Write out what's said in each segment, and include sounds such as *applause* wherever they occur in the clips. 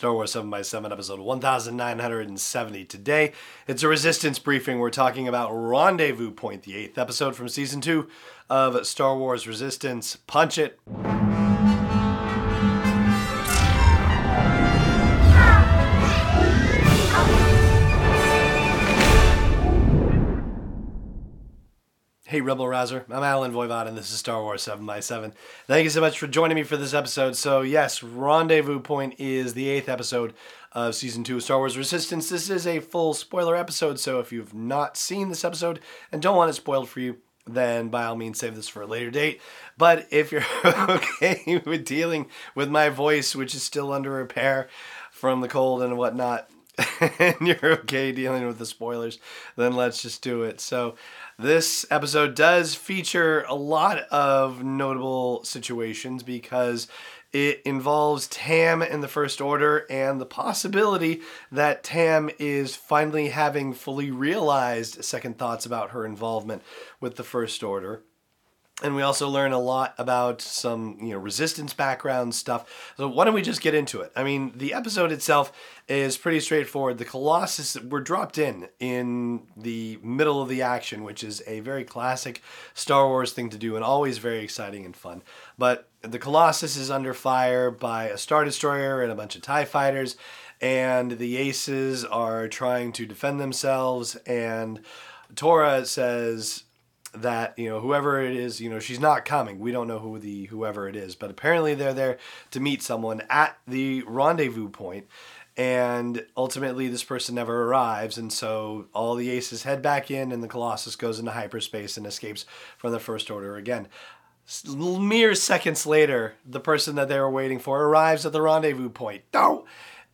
Star Wars 7 by 7 episode 1970. Today, it's a resistance briefing. We're talking about Rendezvous Point, the eighth episode from season 2 of Star Wars Resistance. Punch it. Hey, Rebel Rouser. I'm Allen Voivod, and this is Star Wars 7 by 7 Thank you so much for joining me for this episode. So, yes, Rendezvous Point is the eighth episode of season two of Star Wars Resistance. This is a full spoiler episode, so if you've not seen this episode and don't want it spoiled for you, then by all means save this for a later date. But if you're *laughs* okay with dealing with my voice, which is still under repair from the cold and whatnot, *laughs* and you're okay dealing with the spoilers, then let's just do it. So, this episode does feature a lot of notable situations because it involves Tam in the First Order and the possibility that Tam is finally having fully realized second thoughts about her involvement with the First Order and we also learn a lot about some you know resistance background stuff. So why don't we just get into it? I mean the episode itself is pretty straightforward. The colossus were dropped in in the middle of the action which is a very classic star wars thing to do and always very exciting and fun. But the colossus is under fire by a star destroyer and a bunch of tie fighters and the aces are trying to defend themselves and Torra says that you know whoever it is you know she's not coming. We don't know who the whoever it is but apparently they're there to meet someone at the rendezvous point and ultimately this person never arrives and so all the aces head back in and the colossus goes into hyperspace and escapes from the first order again. Mere seconds later the person that they were waiting for arrives at the rendezvous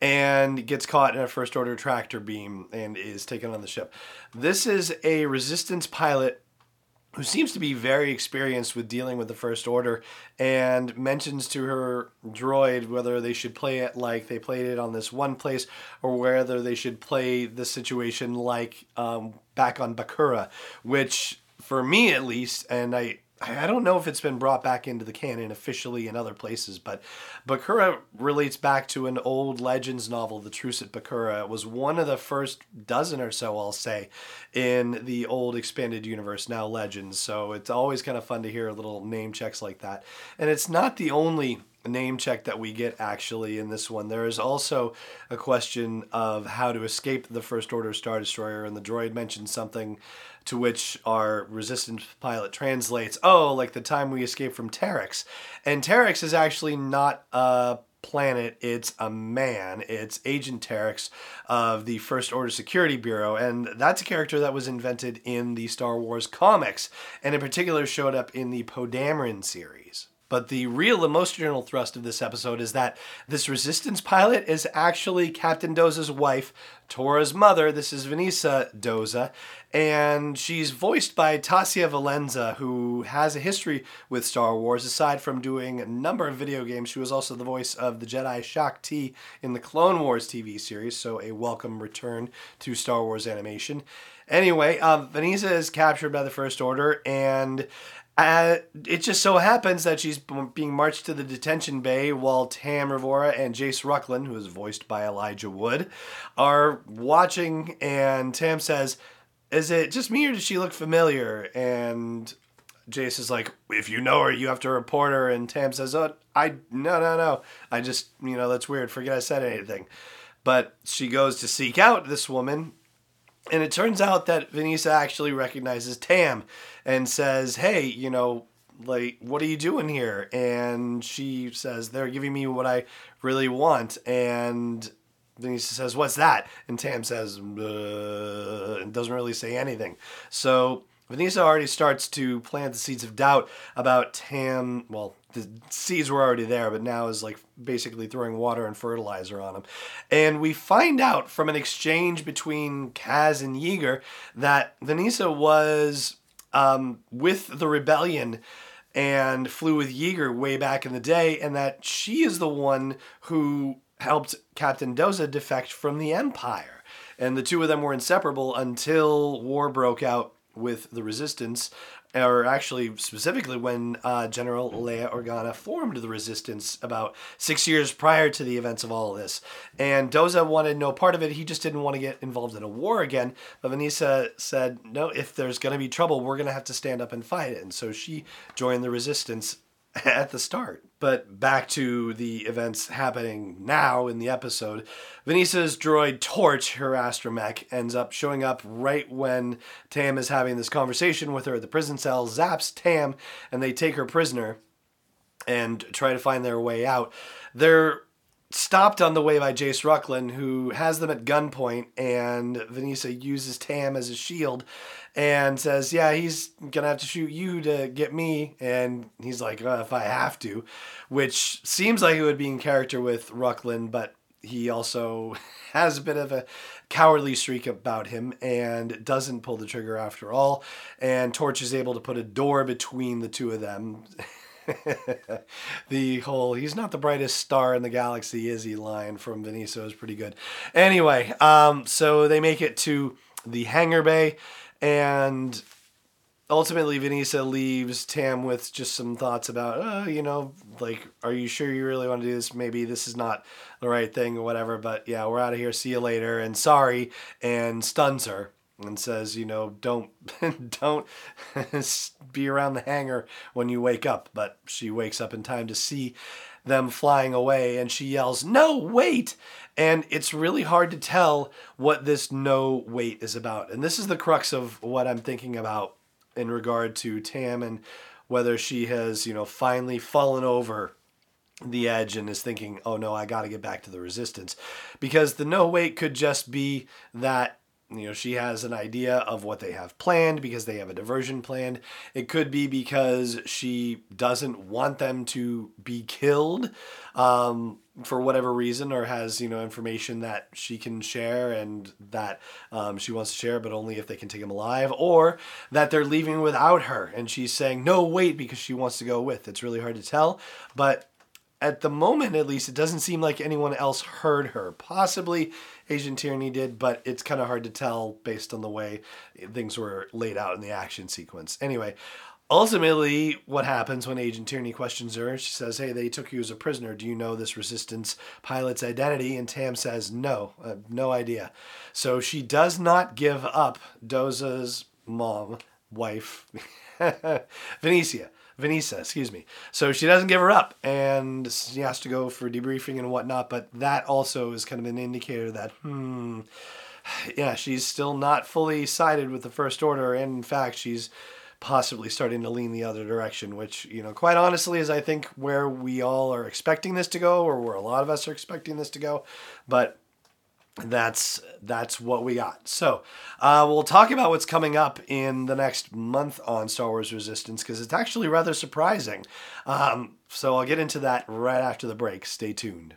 and gets caught in a first order tractor beam and is taken on the ship. This is a resistance pilot who seems to be very experienced with dealing with the First Order, and mentions to her droid whether they should play it like they played it on this one place, or whether they should play the situation like um, back on Bakura, which, for me at least, and I I don't know if it's been brought back into the canon officially in other places, but Bakura relates back to an old Legends novel, The Truce at Bakura. It was one of the first dozen or so, I'll say, in the old expanded universe, now Legends. So it's always kind of fun to hear little name checks like that. And it's not the only name check that we get actually in this one. There is also a question of how to escape the First Order Star Destroyer, and the droid mentions something to which our resistance pilot translates, oh, like the time we escaped from Terex. And Terex is actually not a planet, it's a man. It's Agent Terex of the First Order Security Bureau, and that's a character that was invented in the Star Wars comics, and in particular showed up in the Poe Dameron series. But the real emotional thrust of this episode is that this resistance pilot is actually Captain Doza's wife, Torra's mother. This is Venisa Doza, and she's voiced by Tasia Valenza, who has a history with Star Wars. Aside from doing a number of video games, she was also the voice of the Jedi Shaak Ti in the Clone Wars TV series, so a welcome return to Star Wars animation. Anyway, uh, Venisa is captured by the First Order, and uh, it just so happens that she's being marched to the detention bay while Tam Ryvora and Jace Rucklin, who is voiced by Elijah Wood, are watching. And Tam says, Is it just me or does she look familiar? And Jace is like, If you know her, you have to report her. And Tam says, Oh, I, no, no, no. I just, you know, that's weird. Forget I said anything. But she goes to seek out this woman and it turns out that Venisa actually recognizes Tam and says, Hey, you know, like, what are you doing here? And she says, They're giving me what I really want. And Venisa says, What's that? And Tam says, and doesn't really say anything. So Venisa already starts to plant the seeds of doubt about Tam, well, the seeds were already there, but now is like basically throwing water and fertilizer on them. And we find out from an exchange between Kaz and Yeager that Venisa was um, with the rebellion and flew with Yeager way back in the day, and that she is the one who helped Captain Doza defect from the Empire. And the two of them were inseparable until war broke out with the resistance or actually specifically when uh, General Leia Organa formed the Resistance about six years prior to the events of all of this. And Doza wanted no part of it. He just didn't want to get involved in a war again. But Venisa said, no, if there's going to be trouble, we're going to have to stand up and fight it. And so she joined the Resistance at the start. But back to the events happening now in the episode. Venisa's droid Torch, her astromech, ends up showing up right when Tam is having this conversation with her at the prison cell, zaps Tam, and they take her prisoner and try to find their way out. They're stopped on the way by Jace Rucklin, who has them at gunpoint, and Venisa uses Tam as a shield and says, Yeah, he's gonna have to shoot you to get me. And he's like, uh, If I have to, which seems like it would be in character with Rucklin, but he also *laughs* has a bit of a cowardly streak about him and doesn't pull the trigger after all. And Torch is able to put a door between the two of them. *laughs* *laughs* the whole he's not the brightest star in the galaxy is he line from Venisa is pretty good. Anyway, um, so they make it to the hangar bay and ultimately Venisa leaves Tam with just some thoughts about, oh, you know, like, are you sure you really want to do this? Maybe this is not the right thing or whatever, but yeah, we're out of here. See you later. And sorry. And stuns her and says, you know, don't *laughs* don't *laughs* be around the hangar when you wake up. But she wakes up in time to see them flying away and she yells, "No, wait!" And it's really hard to tell what this no wait is about. And this is the crux of what I'm thinking about in regard to Tam and whether she has, you know, finally fallen over the edge and is thinking, "Oh no, I got to get back to the resistance." Because the no wait could just be that you know she has an idea of what they have planned because they have a diversion planned. It could be because she doesn't want them to be killed um, for whatever reason or has you know information that she can share and that um, she wants to share but only if they can take him alive or that they're leaving without her. And she's saying no wait because she wants to go with. It's really hard to tell but at the moment at least it doesn't seem like anyone else heard her. Possibly agent Tierny did but it's kind of hard to tell based on the way things were laid out in the action sequence. Anyway ultimately what happens when agent Tierny questions her? She says hey they took you as a prisoner. Do you know this resistance pilot's identity? And tam says no uh, no idea. So she does not give up doza's mom wife *laughs* Venetia Venisa, excuse me. So she doesn't give her up, and she has to go for debriefing and whatnot. But that also is kind of an indicator that, hmm, yeah, she's still not fully sided with the First Order, and in fact, she's possibly starting to lean the other direction. Which, you know, quite honestly, is I think where we all are expecting this to go, or where a lot of us are expecting this to go. But that's that's what we got. So uh, we'll talk about what's coming up in the next month on Star Wars Resistance because it's actually rather surprising. Um, so I'll get into that right after the break. Stay tuned.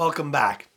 Welcome back.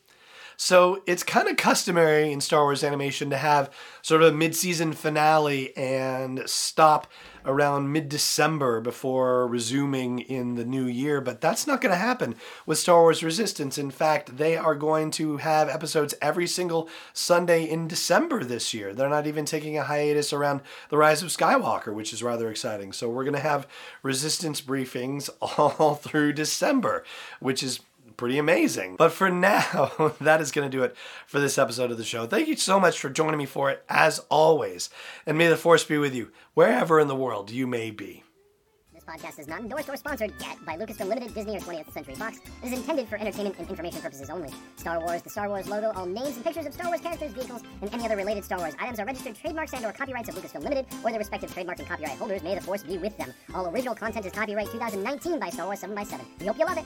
So it's kind of customary in Star Wars animation to have sort of a mid-season finale and stop around mid-December before resuming in the new year, but that's not going to happen with Star Wars Resistance. In fact, they are going to have episodes every single Sunday in December this year. They're not even taking a hiatus around The Rise of Skywalker, which is rather exciting. So we're going to have Resistance briefings *laughs* all through December, which is pretty amazing. But for now, *laughs* that is going to do it for this episode of the show. Thank you so much for joining me for it, as always. And may the force be with you, wherever in the world you may be. This podcast is not endorsed or sponsored yet by Lucasfilm Limited, Disney, or 20th Century Fox. It is intended for entertainment and information purposes only. Star Wars, the Star Wars logo, all names and pictures of Star Wars characters, vehicles, and any other related Star Wars items are registered trademarks and or copyrights of Lucasfilm Limited or their respective trademark and copyright holders. May the force be with them. All original content is copyright 2019 by Star Wars 7x7. We hope you love it.